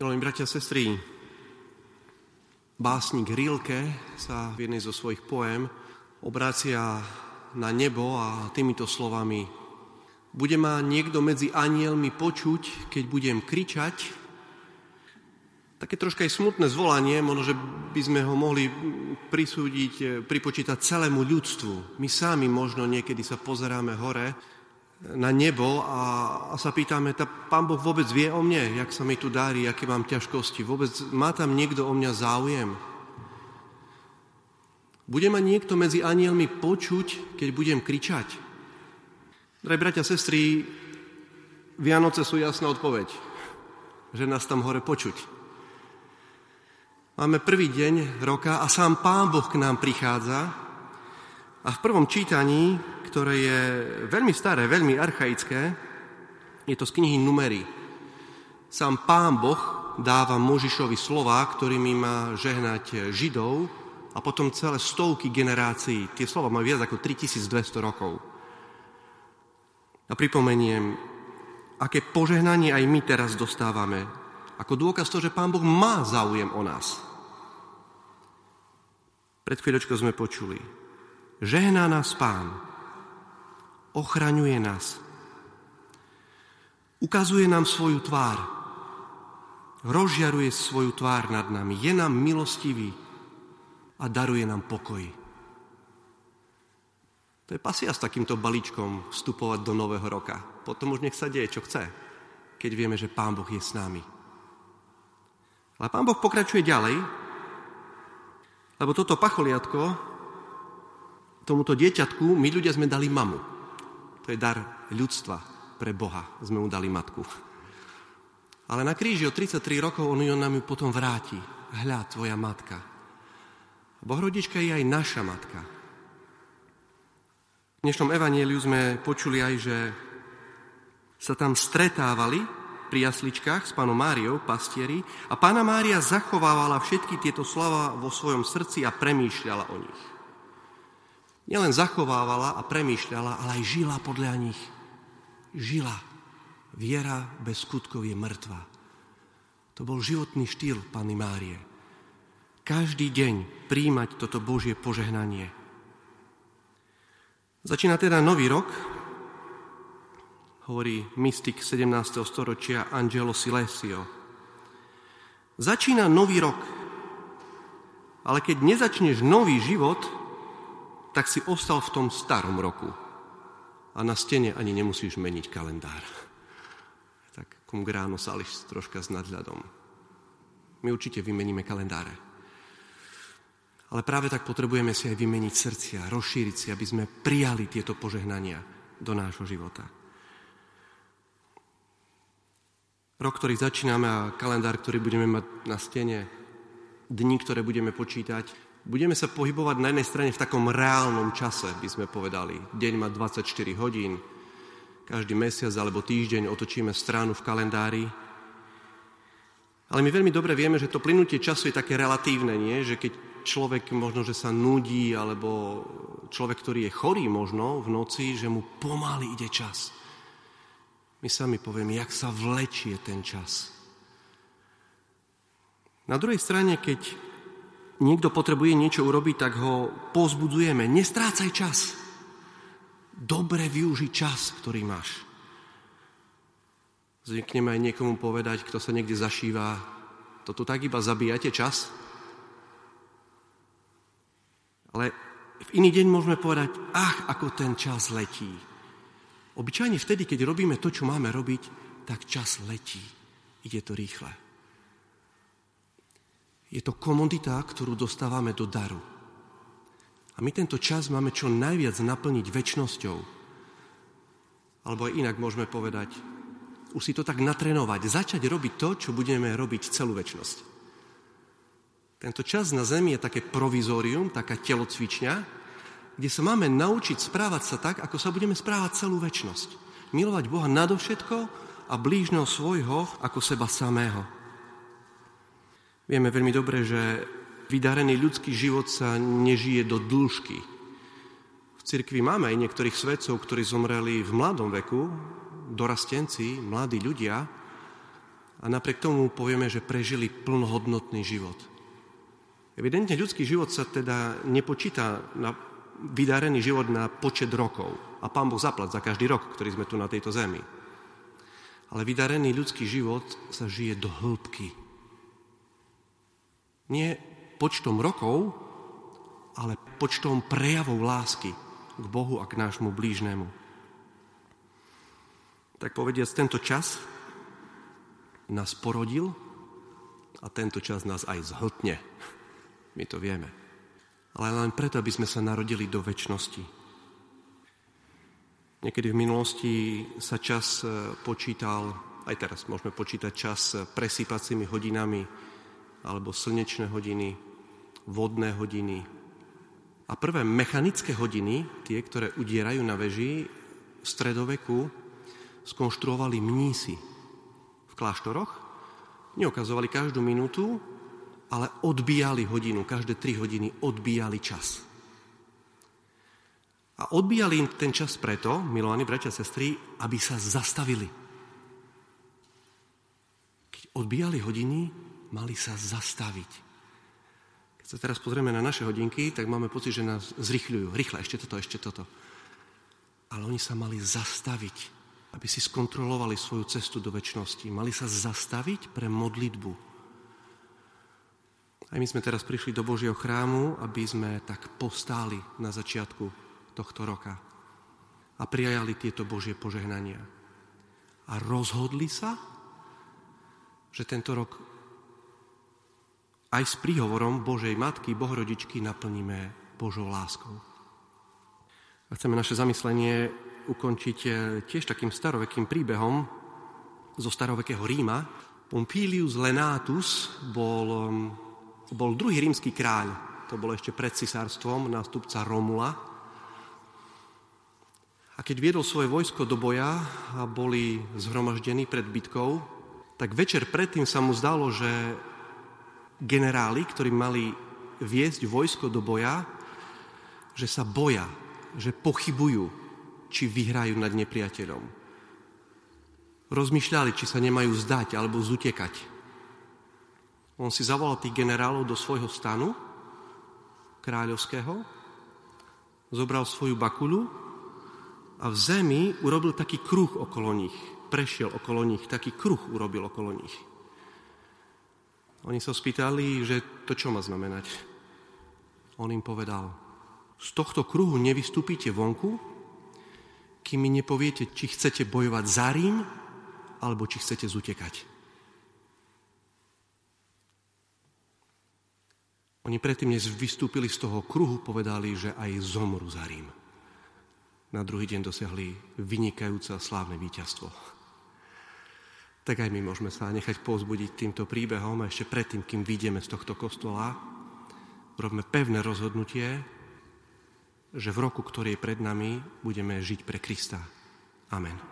Milí bratia a sestry, básnik Rilke sa v jednej zo svojich poem obrácia na nebo a týmito slovami Bude ma niekto medzi anielmi počuť, keď budem kričať? Také troška aj smutné zvolanie, možno, že by sme ho mohli prisúdiť, pripočítať celému ľudstvu. My sami možno niekedy sa pozeráme hore na nebo a, a sa pýtame, tá pán Boh vôbec vie o mne, jak sa mi tu darí, aké mám ťažkosti, vôbec má tam niekto o mňa záujem. Bude ma niekto medzi anielmi počuť, keď budem kričať? Drahí bratia, sestry, Vianoce sú jasná odpoveď, že nás tam hore počuť. Máme prvý deň roka a sám Pán Boh k nám prichádza a v prvom čítaní ktoré je veľmi staré, veľmi archaické. Je to z knihy Numery. Sám pán Boh dáva Možišovi slova, ktorými má žehnať Židov a potom celé stovky generácií. Tie slova majú viac ako 3200 rokov. A pripomeniem, aké požehnanie aj my teraz dostávame. Ako dôkaz to, že Pán Boh má záujem o nás. Pred chvíľočkou sme počuli. Žehná nás Pán, ochraňuje nás. Ukazuje nám svoju tvár. Rozžiaruje svoju tvár nad nami. Je nám milostivý a daruje nám pokoj. To je pasia s takýmto balíčkom vstupovať do nového roka. Potom už nech sa deje, čo chce, keď vieme, že Pán Boh je s nami. Ale Pán Boh pokračuje ďalej, lebo toto pacholiatko, tomuto dieťatku, my ľudia sme dali mamu. To je dar ľudstva pre Boha. Sme mu dali matku. Ale na kríži o 33 rokov on, on nám ju potom vráti. Hľa, tvoja matka. Bohrodička je aj naša matka. V dnešnom evanieliu sme počuli aj, že sa tam stretávali pri jasličkách s pánom Máriou, pastieri, a pána Mária zachovávala všetky tieto slova vo svojom srdci a premýšľala o nich nielen zachovávala a premýšľala, ale aj žila podľa nich. Žila. Viera bez skutkov je mŕtva. To bol životný štýl Panny Márie. Každý deň príjmať toto Božie požehnanie. Začína teda nový rok, hovorí mystik 17. storočia Angelo Silesio. Začína nový rok, ale keď nezačneš nový život, tak si ostal v tom starom roku. A na stene ani nemusíš meniť kalendár. Tak kum gráno sališ troška s nadhľadom. My určite vymeníme kalendáre. Ale práve tak potrebujeme si aj vymeniť srdcia, rozšíriť si, aby sme prijali tieto požehnania do nášho života. Rok, ktorý začíname a kalendár, ktorý budeme mať na stene, dni, ktoré budeme počítať, budeme sa pohybovať na jednej strane v takom reálnom čase, by sme povedali. Deň má 24 hodín, každý mesiac alebo týždeň otočíme stranu v kalendári. Ale my veľmi dobre vieme, že to plynutie času je také relatívne, nie? že keď človek možno, že sa nudí, alebo človek, ktorý je chorý možno v noci, že mu pomaly ide čas. My sami povieme, jak sa vlečie ten čas. Na druhej strane, keď niekto potrebuje niečo urobiť, tak ho pozbudzujeme. Nestrácaj čas. Dobre využi čas, ktorý máš. Zvykneme aj niekomu povedať, kto sa niekde zašíva, to tu tak iba zabíjate čas. Ale v iný deň môžeme povedať, ach, ako ten čas letí. Obyčajne vtedy, keď robíme to, čo máme robiť, tak čas letí. Ide to rýchle. Je to komodita, ktorú dostávame do daru. A my tento čas máme čo najviac naplniť väčšnosťou. Alebo aj inak môžeme povedať, už si to tak natrenovať, začať robiť to, čo budeme robiť celú väčšnosť. Tento čas na Zemi je také provizórium, taká telocvičňa, kde sa máme naučiť správať sa tak, ako sa budeme správať celú väčšnosť. Milovať Boha nadovšetko a blížneho svojho ako seba samého. Vieme veľmi dobre, že vydarený ľudský život sa nežije do dĺžky. V cirkvi máme aj niektorých svedcov, ktorí zomreli v mladom veku, dorastenci, mladí ľudia, a napriek tomu povieme, že prežili plnohodnotný život. Evidentne ľudský život sa teda nepočíta na vydarený život na počet rokov. A pán Boh zaplat za každý rok, ktorý sme tu na tejto zemi. Ale vydarený ľudský život sa žije do hĺbky. Nie počtom rokov, ale počtom prejavov lásky k Bohu a k nášmu blížnemu. Tak povediac, tento čas nás porodil a tento čas nás aj zhltne. My to vieme. Ale len preto, aby sme sa narodili do väčšnosti. Niekedy v minulosti sa čas e, počítal, aj teraz môžeme počítať čas presýpacími hodinami, alebo slnečné hodiny, vodné hodiny. A prvé mechanické hodiny, tie, ktoré udierajú na veži, v stredoveku skonštruovali mnísi kláštoroch, neukazovali každú minútu, ale odbíjali hodinu, každé tri hodiny odbíjali čas. A odbíjali im ten čas preto, milovaní bratia a sestry, aby sa zastavili. Keď odbíjali hodiny, mali sa zastaviť. Keď sa teraz pozrieme na naše hodinky, tak máme pocit, že nás zrychľujú. Rýchle, ešte toto, ešte toto. Ale oni sa mali zastaviť aby si skontrolovali svoju cestu do väčšnosti. Mali sa zastaviť pre modlitbu. Aj my sme teraz prišli do Božieho chrámu, aby sme tak postáli na začiatku tohto roka a prijali tieto Božie požehnania. A rozhodli sa, že tento rok aj s príhovorom Božej Matky, Bohorodičky naplníme Božou láskou. A chceme naše zamyslenie ukončiť eh, tiež takým starovekým príbehom zo starovekého Ríma. Pompilius Lenatus bol, mm, bol druhý rímsky kráľ. To bolo ešte pred cisárstvom, nástupca Romula. A keď viedol svoje vojsko do boja a boli zhromaždení pred bitkou, tak večer predtým sa mu zdalo, že generáli, ktorí mali viesť vojsko do boja, že sa boja, že pochybujú, či vyhrajú nad nepriateľom. Rozmýšľali, či sa nemajú zdať alebo zutekať. On si zavolal tých generálov do svojho stanu kráľovského, zobral svoju bakulu a v zemi urobil taký kruh okolo nich. Prešiel okolo nich, taký kruh urobil okolo nich. Oni sa spýtali, že to čo má znamenať. On im povedal, z tohto kruhu nevystúpite vonku, kým mi nepoviete, či chcete bojovať za Rím, alebo či chcete zutekať. Oni predtým, než vystúpili z toho kruhu, povedali, že aj zomru za Rím. Na druhý deň dosiahli vynikajúce a slávne víťazstvo. Tak aj my môžeme sa nechať pozbudiť týmto príbehom a ešte predtým, kým vyjdeme z tohto kostola, robíme pevné rozhodnutie, že v roku, ktorý je pred nami, budeme žiť pre Krista. Amen.